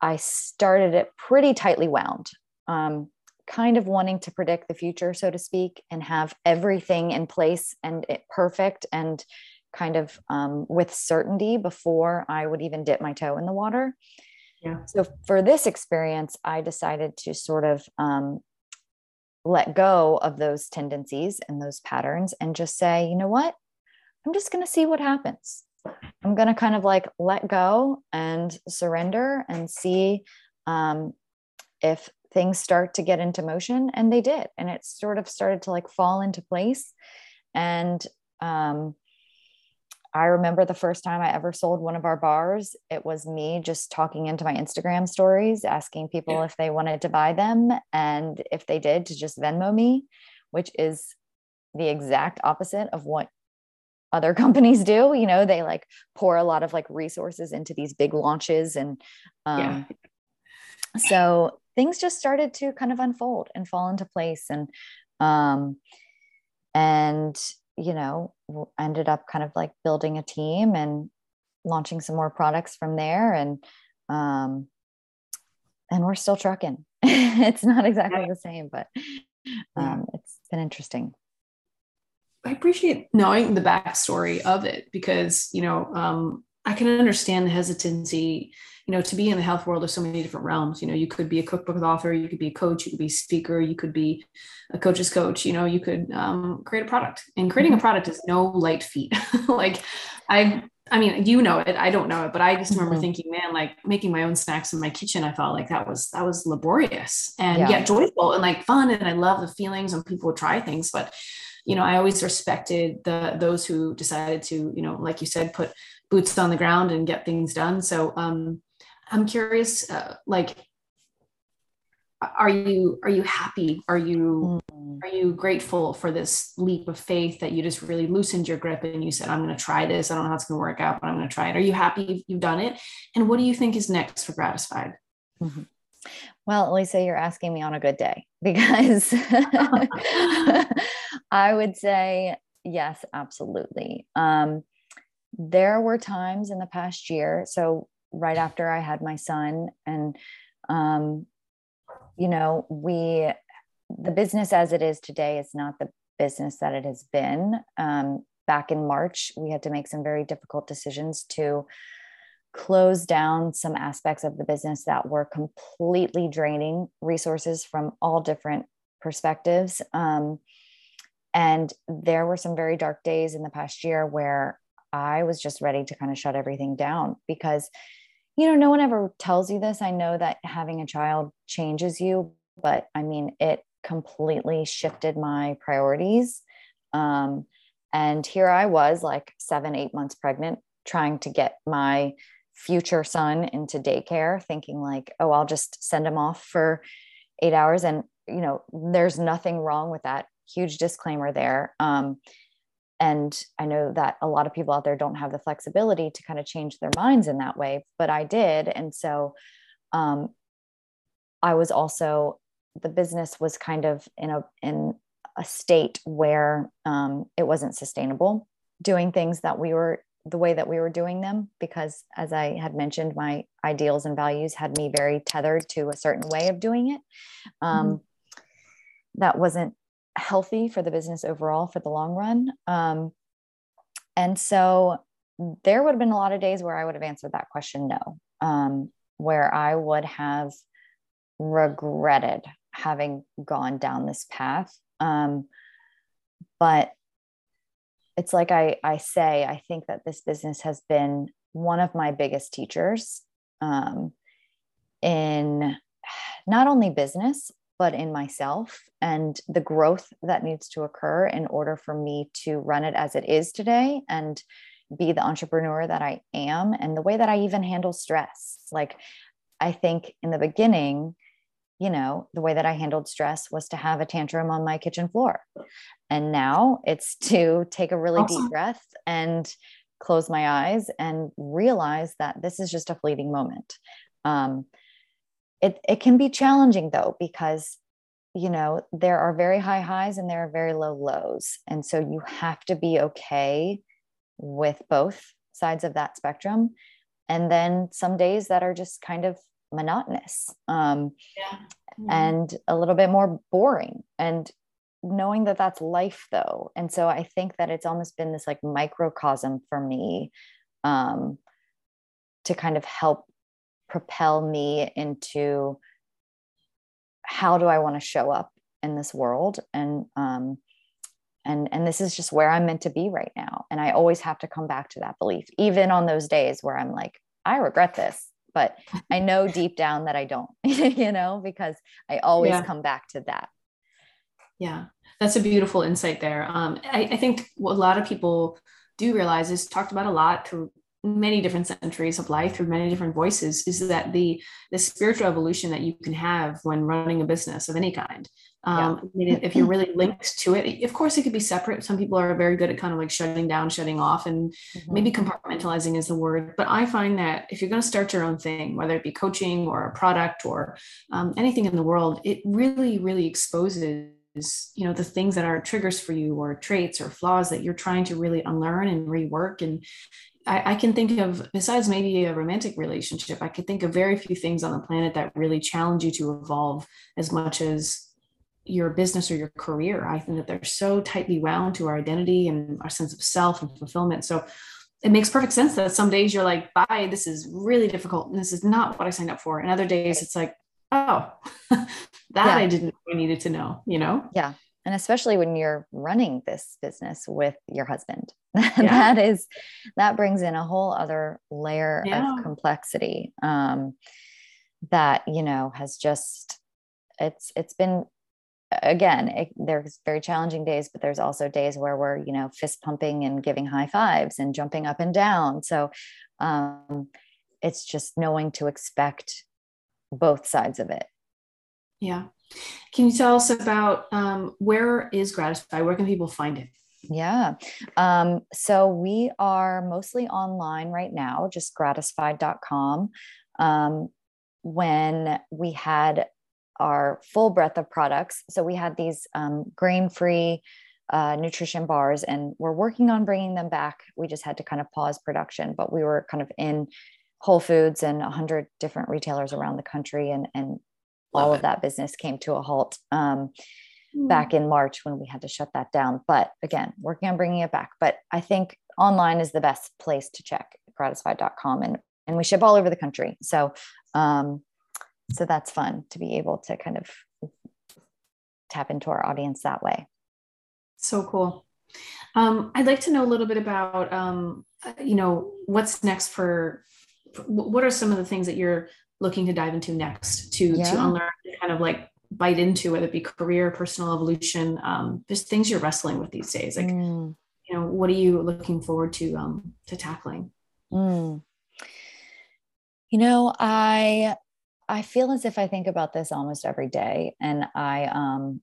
Speaker 2: I started it pretty tightly wound, um, kind of wanting to predict the future, so to speak, and have everything in place and it perfect and kind of um, with certainty before I would even dip my toe in the water.
Speaker 1: Yeah.
Speaker 2: So for this experience, I decided to sort of um, let go of those tendencies and those patterns and just say, you know what? I'm just going to see what happens. I'm going to kind of like let go and surrender and see um, if things start to get into motion. And they did. And it sort of started to like fall into place. And um, I remember the first time I ever sold one of our bars, it was me just talking into my Instagram stories, asking people yeah. if they wanted to buy them. And if they did, to just Venmo me, which is the exact opposite of what other companies do. You know, they like pour a lot of like resources into these big launches. And um, yeah. so things just started to kind of unfold and fall into place. And, um, and you know, ended up kind of like building a team and launching some more products from there. And, um, and we're still trucking. it's not exactly the same, but um, it's been interesting.
Speaker 1: I appreciate knowing the backstory of it because, you know, um, I can understand the hesitancy, you know, to be in the health world. There's so many different realms. You know, you could be a cookbook author, you could be a coach, you could be a speaker, you could be a coach's coach. You know, you could um, create a product, and creating a mm-hmm. product is no light feat. like, I, I mean, you know it. I don't know it, but I just remember mm-hmm. thinking, man, like making my own snacks in my kitchen. I felt like that was that was laborious and yeah. yet joyful and like fun, and I love the feelings when people would try things, but you know, I always respected the those who decided to, you know, like you said, put boots on the ground and get things done. So um, I'm curious, uh, like, are you are you happy? Are you mm. are you grateful for this leap of faith that you just really loosened your grip and you said, I'm going to try this. I don't know how it's going to work out, but I'm going to try it. Are you happy you've done it? And what do you think is next for Gratisfied?
Speaker 2: Mm-hmm. Well, Lisa, you're asking me on a good day because I would say yes, absolutely. Um, there were times in the past year so right after i had my son and um, you know we the business as it is today is not the business that it has been. Um, back in march we had to make some very difficult decisions to close down some aspects of the business that were completely draining resources from all different perspectives. Um, and there were some very dark days in the past year where I was just ready to kind of shut everything down because, you know, no one ever tells you this. I know that having a child changes you, but I mean, it completely shifted my priorities. Um, and here I was, like seven, eight months pregnant, trying to get my future son into daycare, thinking, like, oh, I'll just send him off for eight hours. And, you know, there's nothing wrong with that. Huge disclaimer there. Um, and i know that a lot of people out there don't have the flexibility to kind of change their minds in that way but i did and so um, i was also the business was kind of in a in a state where um, it wasn't sustainable doing things that we were the way that we were doing them because as i had mentioned my ideals and values had me very tethered to a certain way of doing it um, mm-hmm. that wasn't healthy for the business overall for the long run. Um, and so there would have been a lot of days where I would have answered that question no, um, where I would have regretted having gone down this path. Um, but it's like I, I say, I think that this business has been one of my biggest teachers um, in not only business, but in myself and the growth that needs to occur in order for me to run it as it is today and be the entrepreneur that I am and the way that I even handle stress. Like, I think in the beginning, you know, the way that I handled stress was to have a tantrum on my kitchen floor. And now it's to take a really awesome. deep breath and close my eyes and realize that this is just a fleeting moment. Um, it, it can be challenging though, because, you know, there are very high highs and there are very low lows. And so you have to be okay with both sides of that spectrum. And then some days that are just kind of monotonous um, yeah. mm-hmm. and a little bit more boring and knowing that that's life though and so i think that it's almost been this like microcosm for me um, to kind of help propel me into how do i want to show up in this world and um, and and this is just where i'm meant to be right now and i always have to come back to that belief even on those days where i'm like i regret this but I know deep down that I don't, you know, because I always yeah. come back to that.
Speaker 1: Yeah, that's a beautiful insight there. Um, I, I, think what a lot of people do realize is talked about a lot through many different centuries of life through many different voices is that the the spiritual evolution that you can have when running a business of any kind um, yeah. if you're really linked to it of course it could be separate some people are very good at kind of like shutting down shutting off and mm-hmm. maybe compartmentalizing is the word but i find that if you're going to start your own thing whether it be coaching or a product or um, anything in the world it really really exposes you know the things that are triggers for you or traits or flaws that you're trying to really unlearn and rework and I, I, can think of besides maybe a romantic relationship i could think of very few things on the planet that really challenge you to evolve as much as your business or your career. I think that they're so tightly wound to our identity and our sense of self and fulfillment. So it makes perfect sense that some days you're like, bye, this is really difficult. And this is not what I signed up for. And other days it's like, oh, that yeah. I didn't I needed to know, you know?
Speaker 2: Yeah. And especially when you're running this business with your husband, yeah. that is, that brings in a whole other layer yeah. of complexity um, that, you know, has just, it's, it's been again it, there's very challenging days but there's also days where we're you know fist pumping and giving high fives and jumping up and down so um, it's just knowing to expect both sides of it
Speaker 1: yeah can you tell us about um, where is gratify where can people find it
Speaker 2: yeah. Um, so we are mostly online right now, just gratisfied.com. Um, when we had our full breadth of products. So we had these um, grain free uh, nutrition bars, and we're working on bringing them back. We just had to kind of pause production, but we were kind of in Whole Foods and 100 different retailers around the country, and, and all of that business came to a halt um, mm. back in March when we had to shut that down. But again, working on bringing it back. But I think online is the best place to check gratisfied.com and and we ship all over the country. So um, so that's fun to be able to kind of tap into our audience that way
Speaker 1: so cool um, i'd like to know a little bit about um, you know what's next for what are some of the things that you're looking to dive into next to yeah. to unlearn kind of like bite into whether it be career personal evolution um, there's things you're wrestling with these days like mm. you know what are you looking forward to um to tackling mm.
Speaker 2: you know i I feel as if I think about this almost every day, and I um,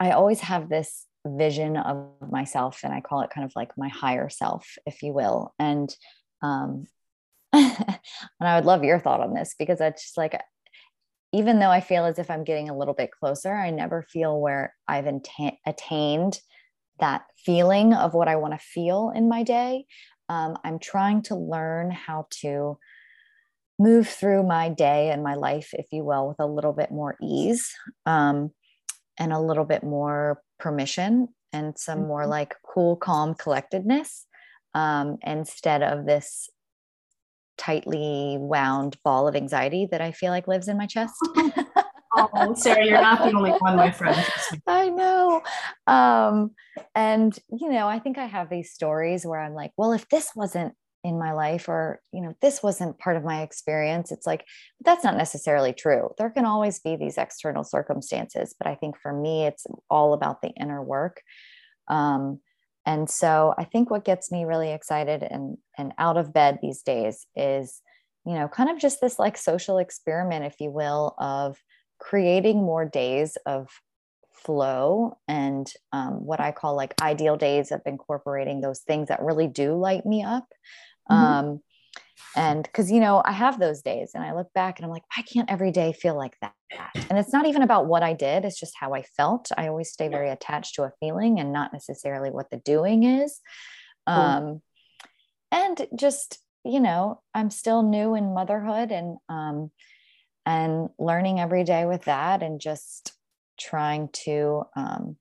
Speaker 2: I always have this vision of myself, and I call it kind of like my higher self, if you will, and um, and I would love your thought on this because it's just like even though I feel as if I'm getting a little bit closer, I never feel where I've attained that feeling of what I want to feel in my day. Um, I'm trying to learn how to move through my day and my life, if you will, with a little bit more ease um, and a little bit more permission and some mm-hmm. more like cool, calm collectedness um, instead of this tightly wound ball of anxiety that I feel like lives in my chest.
Speaker 1: oh, Sara, you're not the only one, my friend.
Speaker 2: I know. um, and you know, I think I have these stories where I'm like, well, if this wasn't in my life or you know this wasn't part of my experience it's like that's not necessarily true there can always be these external circumstances but i think for me it's all about the inner work um, and so i think what gets me really excited and and out of bed these days is you know kind of just this like social experiment if you will of creating more days of flow and um, what I call like ideal days of incorporating those things that really do light me up. Mm-hmm. Um, and because, you know, I have those days and I look back and I'm like, why can't every day feel like that? And it's not even about what I did, it's just how I felt. I always stay very attached to a feeling and not necessarily what the doing is. Um, and just, you know, I'm still new in motherhood and, um, and learning every day with that and just trying to um,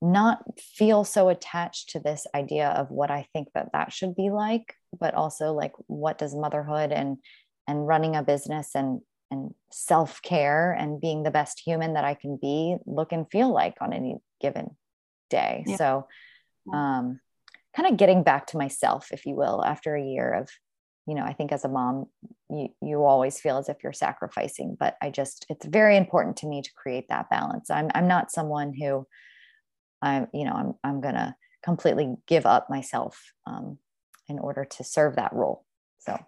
Speaker 2: not feel so attached to this idea of what I think that that should be like, but also like what does motherhood and and running a business and and self care and being the best human that I can be look and feel like on any given day. Yeah. So, um, kind of getting back to myself, if you will, after a year of you know, I think as a mom, you, you always feel as if you're sacrificing, but I just, it's very important to me to create that balance. I'm, I'm not someone who I'm, you know, I'm, I'm going to completely give up myself um, in order to serve that role. So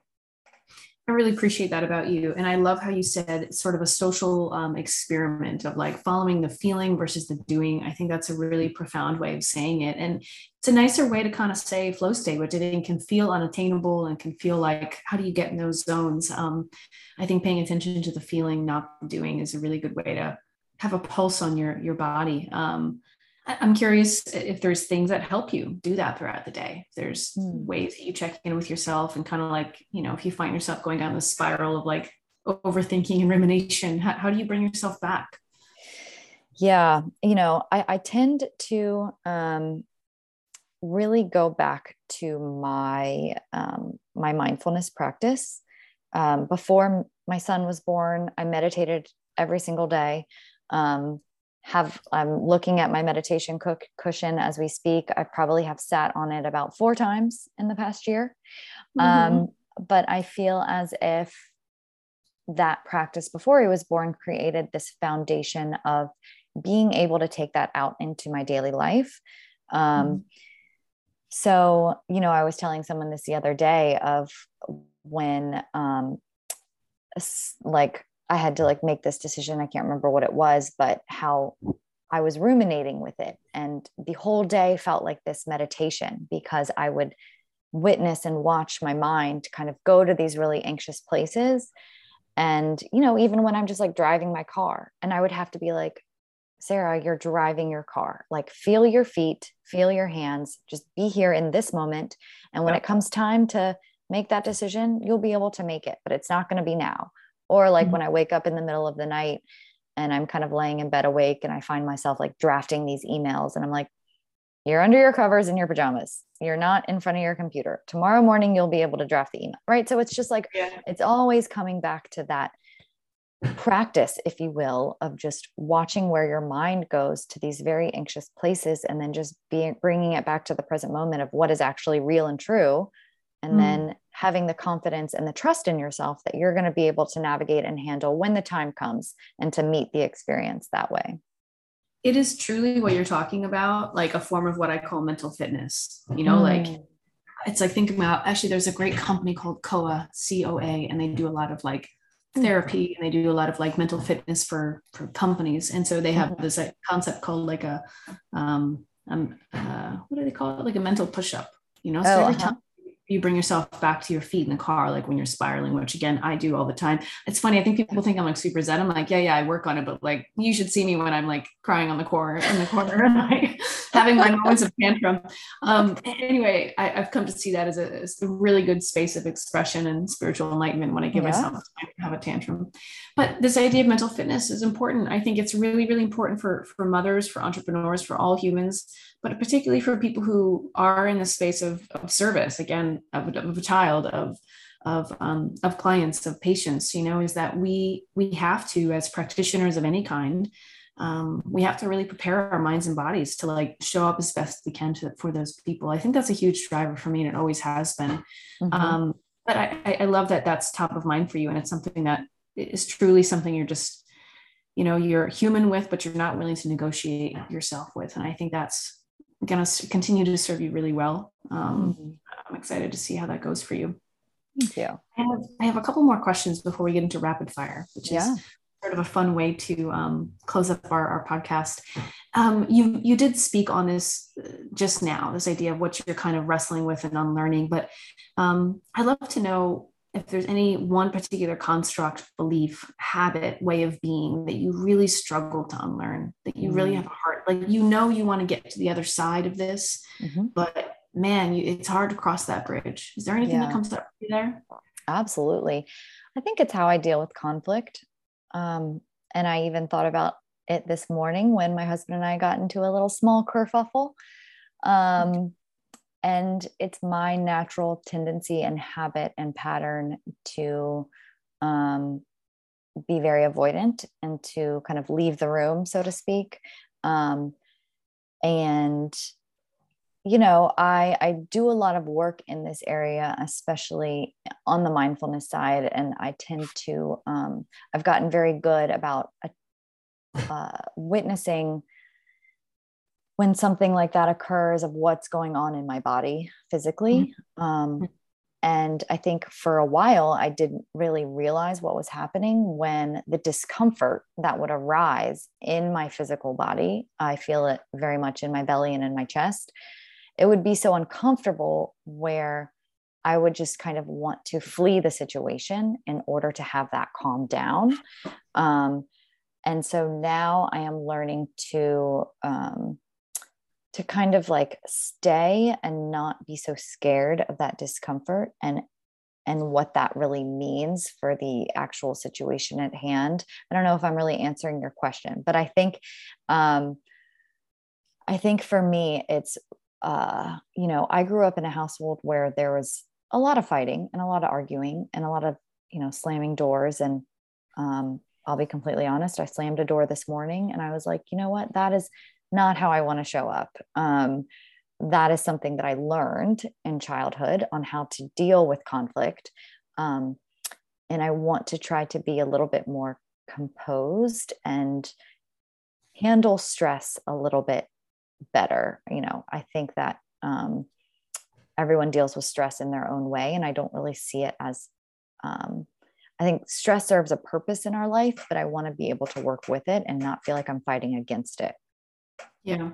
Speaker 1: I really appreciate that about you. And I love how you said sort of a social um, experiment of like following the feeling versus the doing. I think that's a really profound way of saying it. And it's a nicer way to kind of say flow state, which I think can feel unattainable and can feel like, how do you get in those zones? Um, I think paying attention to the feeling, not doing, is a really good way to have a pulse on your, your body. Um, I'm curious if there's things that help you do that throughout the day. If there's mm. ways that you check in with yourself and kind of like, you know, if you find yourself going down the spiral of like overthinking and rumination, how, how do you bring yourself back?
Speaker 2: Yeah, you know, I, I tend to um, really go back to my um, my mindfulness practice. Um, before my son was born, I meditated every single day. Um, have i'm looking at my meditation cook cushion as we speak i probably have sat on it about four times in the past year mm-hmm. um, but i feel as if that practice before he was born created this foundation of being able to take that out into my daily life um, mm-hmm. so you know i was telling someone this the other day of when um, like I had to like make this decision. I can't remember what it was, but how I was ruminating with it. And the whole day felt like this meditation because I would witness and watch my mind kind of go to these really anxious places. And, you know, even when I'm just like driving my car, and I would have to be like, Sara, you're driving your car. Like, feel your feet, feel your hands, just be here in this moment. And when it comes time to make that decision, you'll be able to make it, but it's not going to be now or like mm-hmm. when I wake up in the middle of the night and I'm kind of laying in bed awake and I find myself like drafting these emails and I'm like, you're under your covers in your pajamas. You're not in front of your computer. Tomorrow morning, you'll be able to draft the email. Right. So it's just like, yeah. it's always coming back to that practice, if you will, of just watching where your mind goes to these very anxious places and then just being bringing it back to the present moment of what is actually real and true and mm. then having the confidence and the trust in yourself that you're going to be able to navigate and handle when the time comes and to meet the experience that way
Speaker 1: it is truly what you're talking about like a form of what i call mental fitness you know mm. like it's like thinking about actually there's a great company called coa coa and they do a lot of like mm. therapy and they do a lot of like mental fitness for for companies and so they have mm-hmm. this like, concept called like a um um uh, what do they call it like a mental push-up you know so oh, every uh-huh. time you bring yourself back to your feet in the car, like when you're spiraling, which again, I do all the time. It's funny. I think people think I'm like super zen. I'm like, yeah, yeah, I work on it, but like, you should see me when I'm like crying on the corner in the corner and like having my moments of tantrum. Um, anyway, I, have come to see that as a, as a, really good space of expression and spiritual enlightenment when I give yeah. myself time to have a tantrum. But this idea of mental fitness is important. I think it's really, really important for, for mothers, for entrepreneurs, for all humans but particularly for people who are in the space of, of service, again, of, of a child, of of um, of clients, of patients, you know, is that we we have to, as practitioners of any kind, um, we have to really prepare our minds and bodies to like show up as best we can to, for those people. I think that's a huge driver for me, and it always has been. Mm-hmm. Um, but I, I love that that's top of mind for you, and it's something that is truly something you're just, you know, you're human with, but you're not willing to negotiate yourself with. And I think that's going to continue to serve you really well. Um, mm-hmm. I'm excited to see how that goes for you.
Speaker 2: Thank you.
Speaker 1: I have, I have a couple more questions before we get into rapid fire, which yeah. is sort of a fun way to um, close up our, our podcast. Um, you you did speak on this uh, just now, this idea of what you're kind of wrestling with and unlearning. But um, I'd love to know if there's any one particular construct, belief, habit, way of being that you really struggle to unlearn, that you really mm. have a heart, like you know you want to get to the other side of this, mm-hmm. but man, you, it's hard to cross that bridge. Is there anything yeah. that comes up there?
Speaker 2: Absolutely. I think it's how I deal with conflict. Um, and I even thought about it this morning when my husband and I got into a little small kerfuffle. Um, and it's my natural tendency and habit and pattern to um, be very avoidant and to kind of leave the room, so to speak. Um, and you know i i do a lot of work in this area especially on the mindfulness side and i tend to um, i've gotten very good about uh, witnessing when something like that occurs of what's going on in my body physically mm-hmm. um, mm-hmm. and i think for a while i didn't really realize what was happening when the discomfort that would arise in my physical body i feel it very much in my belly and in my chest it would be so uncomfortable where I would just kind of want to flee the situation in order to have that calm down. Um, and so now I am learning to um, to kind of like stay and not be so scared of that discomfort and and what that really means for the actual situation at hand. I don't know if I'm really answering your question, but I think um, I think for me it's uh, you know, I grew up in a household where there was a lot of fighting and a lot of arguing and a lot of, you know, slamming doors. And um, I'll be completely honest, I slammed a door this morning and I was like, you know what? That is not how I want to show up. Um, that is something that I learned in childhood on how to deal with conflict. Um, and I want to try to be a little bit more composed and handle stress a little bit better. You know, I think that um, everyone deals with stress in their own way, and I don't really see it as. Um, I think stress serves a purpose in our life, but I want to be able to work with it and not feel like I'm fighting against it.
Speaker 1: Yeah.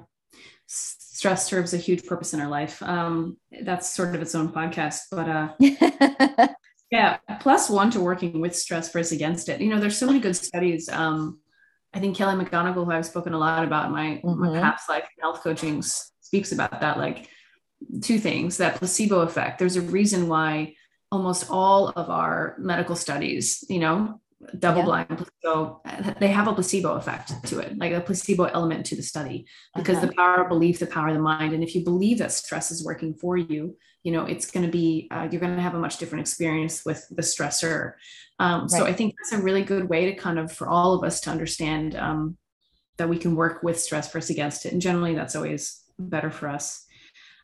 Speaker 1: Stress serves a huge purpose in our life. Um, that's sort of its own podcast, but uh, yeah, plus one to working with stress versus against it. You know, there's so many good studies. Um, I think Kelly McGonigal, who I've spoken a lot about in my, mm-hmm. my past life health coaching, speaks about that. Like two things that placebo effect. There's a reason why almost all of our medical studies, you know, double blind placebo, they have a placebo effect to it, like a placebo element to the study, because the power of belief, the power of the mind. And if you believe that stress is working for you, you know, it's going to be, uh, you're going to have a much different experience with the stressor. Um, right. So I think that's a really good way to kind of, for all of us to understand um, that we can work with stress versus against it. And generally that's always better for us.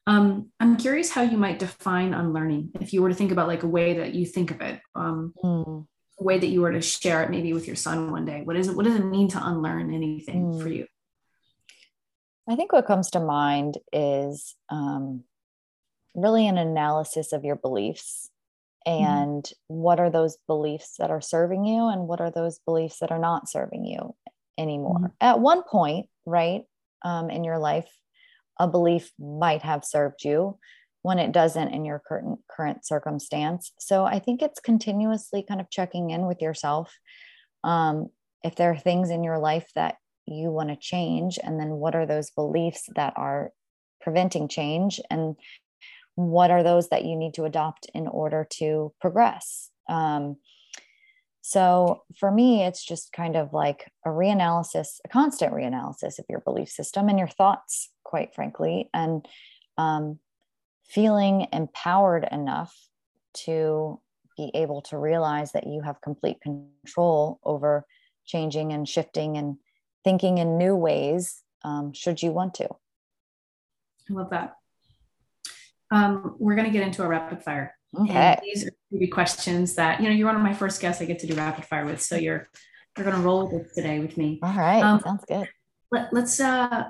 Speaker 1: Um, I'm curious how you might define unlearning if you were to think about like a way that you think of it. Um, mm way that you were to share it maybe with your son one day what is it what does it mean to unlearn anything mm. for you
Speaker 2: i think what comes to mind is um, really an analysis of your beliefs mm-hmm. and mm. what are those beliefs that are serving you and what are those beliefs that are not serving you anymore mm. at one point right um, in your life a belief might have served you when it doesn't in your current current circumstance. So i think it's continuously kind of checking in with yourself um, if there are things in your life that you want to change and then what are those beliefs that are preventing change and what are those that you need to adopt in order to progress? Um, so for me it's just kind of like a reanalysis a constant reanalysis of your belief system and your thoughts quite frankly. And um, feeling empowered enough to be able to realize that you have complete control over changing and shifting and thinking in new ways um, should you want to.
Speaker 1: I love that. Um, we're going to get into a rapid fire.
Speaker 2: Okay.
Speaker 1: And these are questions that, you know, you're one of my first guests I get to do rapid fire with. So you're, you're going to roll with it today with me.
Speaker 2: All right. Um, Sounds good.
Speaker 1: Let, let's, uh,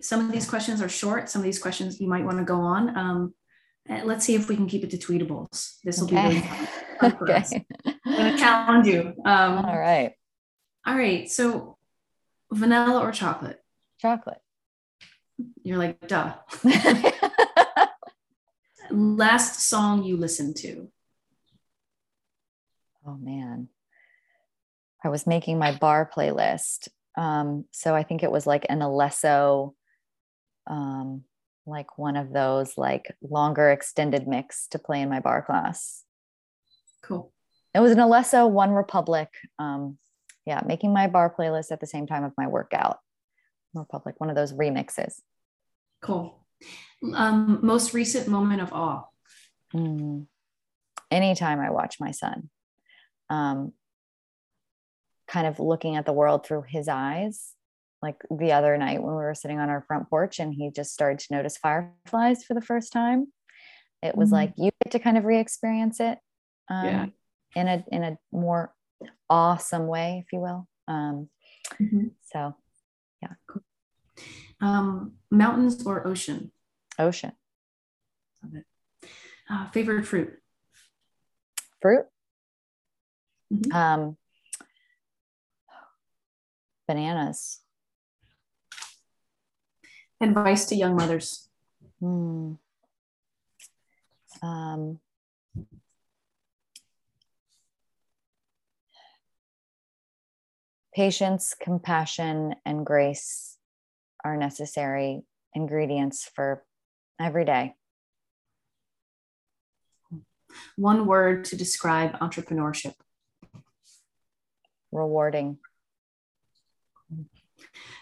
Speaker 1: some of these questions are short. Some of these questions you might want to go on. Um, let's see if we can keep it to tweetables. This will okay. be really fun, for okay. us. I'm going to challenge you. Um,
Speaker 2: all right.
Speaker 1: All right. So vanilla or chocolate?
Speaker 2: Chocolate.
Speaker 1: You're like, duh. Last song you listened to?
Speaker 2: Oh man. I was making my barre playlist. Um, so I think it was like an Alesso, um, like one of those like longer extended mix to play in my barre class.
Speaker 1: Cool.
Speaker 2: It was an Alesso One Republic. Um, yeah, making my barre playlist at the same time of my workout. Republic, one of those remixes.
Speaker 1: Cool. Um, most recent moment of awe.
Speaker 2: Mm. Anytime I watch my son, um, kind of looking at the world through his eyes. Like the other night when we were sitting on our front porch and he just started to notice fireflies for the first time. It was mm-hmm. like you get to kind of re-experience it um, yeah. in a in a more awesome way, if you will. Um, mm-hmm. So, yeah.
Speaker 1: Um, mountains or ocean?
Speaker 2: Ocean.
Speaker 1: Love it. Uh, favorite fruit?
Speaker 2: Fruit? Mm-hmm. Um, bananas.
Speaker 1: Advice to young mothers?
Speaker 2: Hmm. Um, patience, compassion, and grace are necessary ingredients for every day.
Speaker 1: One word to describe entrepreneurship
Speaker 2: rewarding.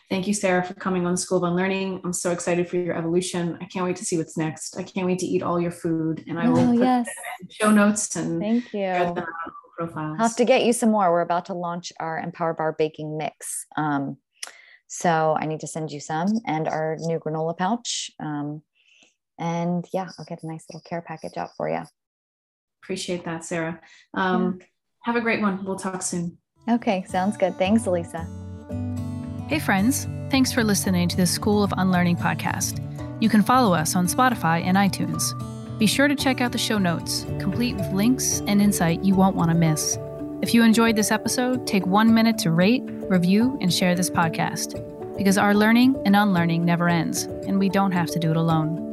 Speaker 1: Thank you, Sara, for coming on School of Unlearning. I'm so excited for your evolution. I can't wait to see what's next. I can't wait to eat all your food, and I will oh, put yes. show notes and
Speaker 2: thank you. Profiles. I'll have to get you some more. We're about to launch our Empower Bar baking mix. Um, so I need to send you some and our new granola pouch. Um, and yeah, I'll get a nice little care package out for you.
Speaker 1: Appreciate that, Sara. Um, yeah. Have a great one. We'll talk soon.
Speaker 2: Okay, sounds good. Thanks, Elisa.
Speaker 1: Hey, friends. Thanks for listening to the School of Unlearning podcast. You can follow us on Spotify and iTunes. Be sure to check out the show notes, complete with links and insight you won't want to miss. If you enjoyed this episode, take one minute to rate, review, and share this podcast because our learning and unlearning never ends, and we don't have to do it alone.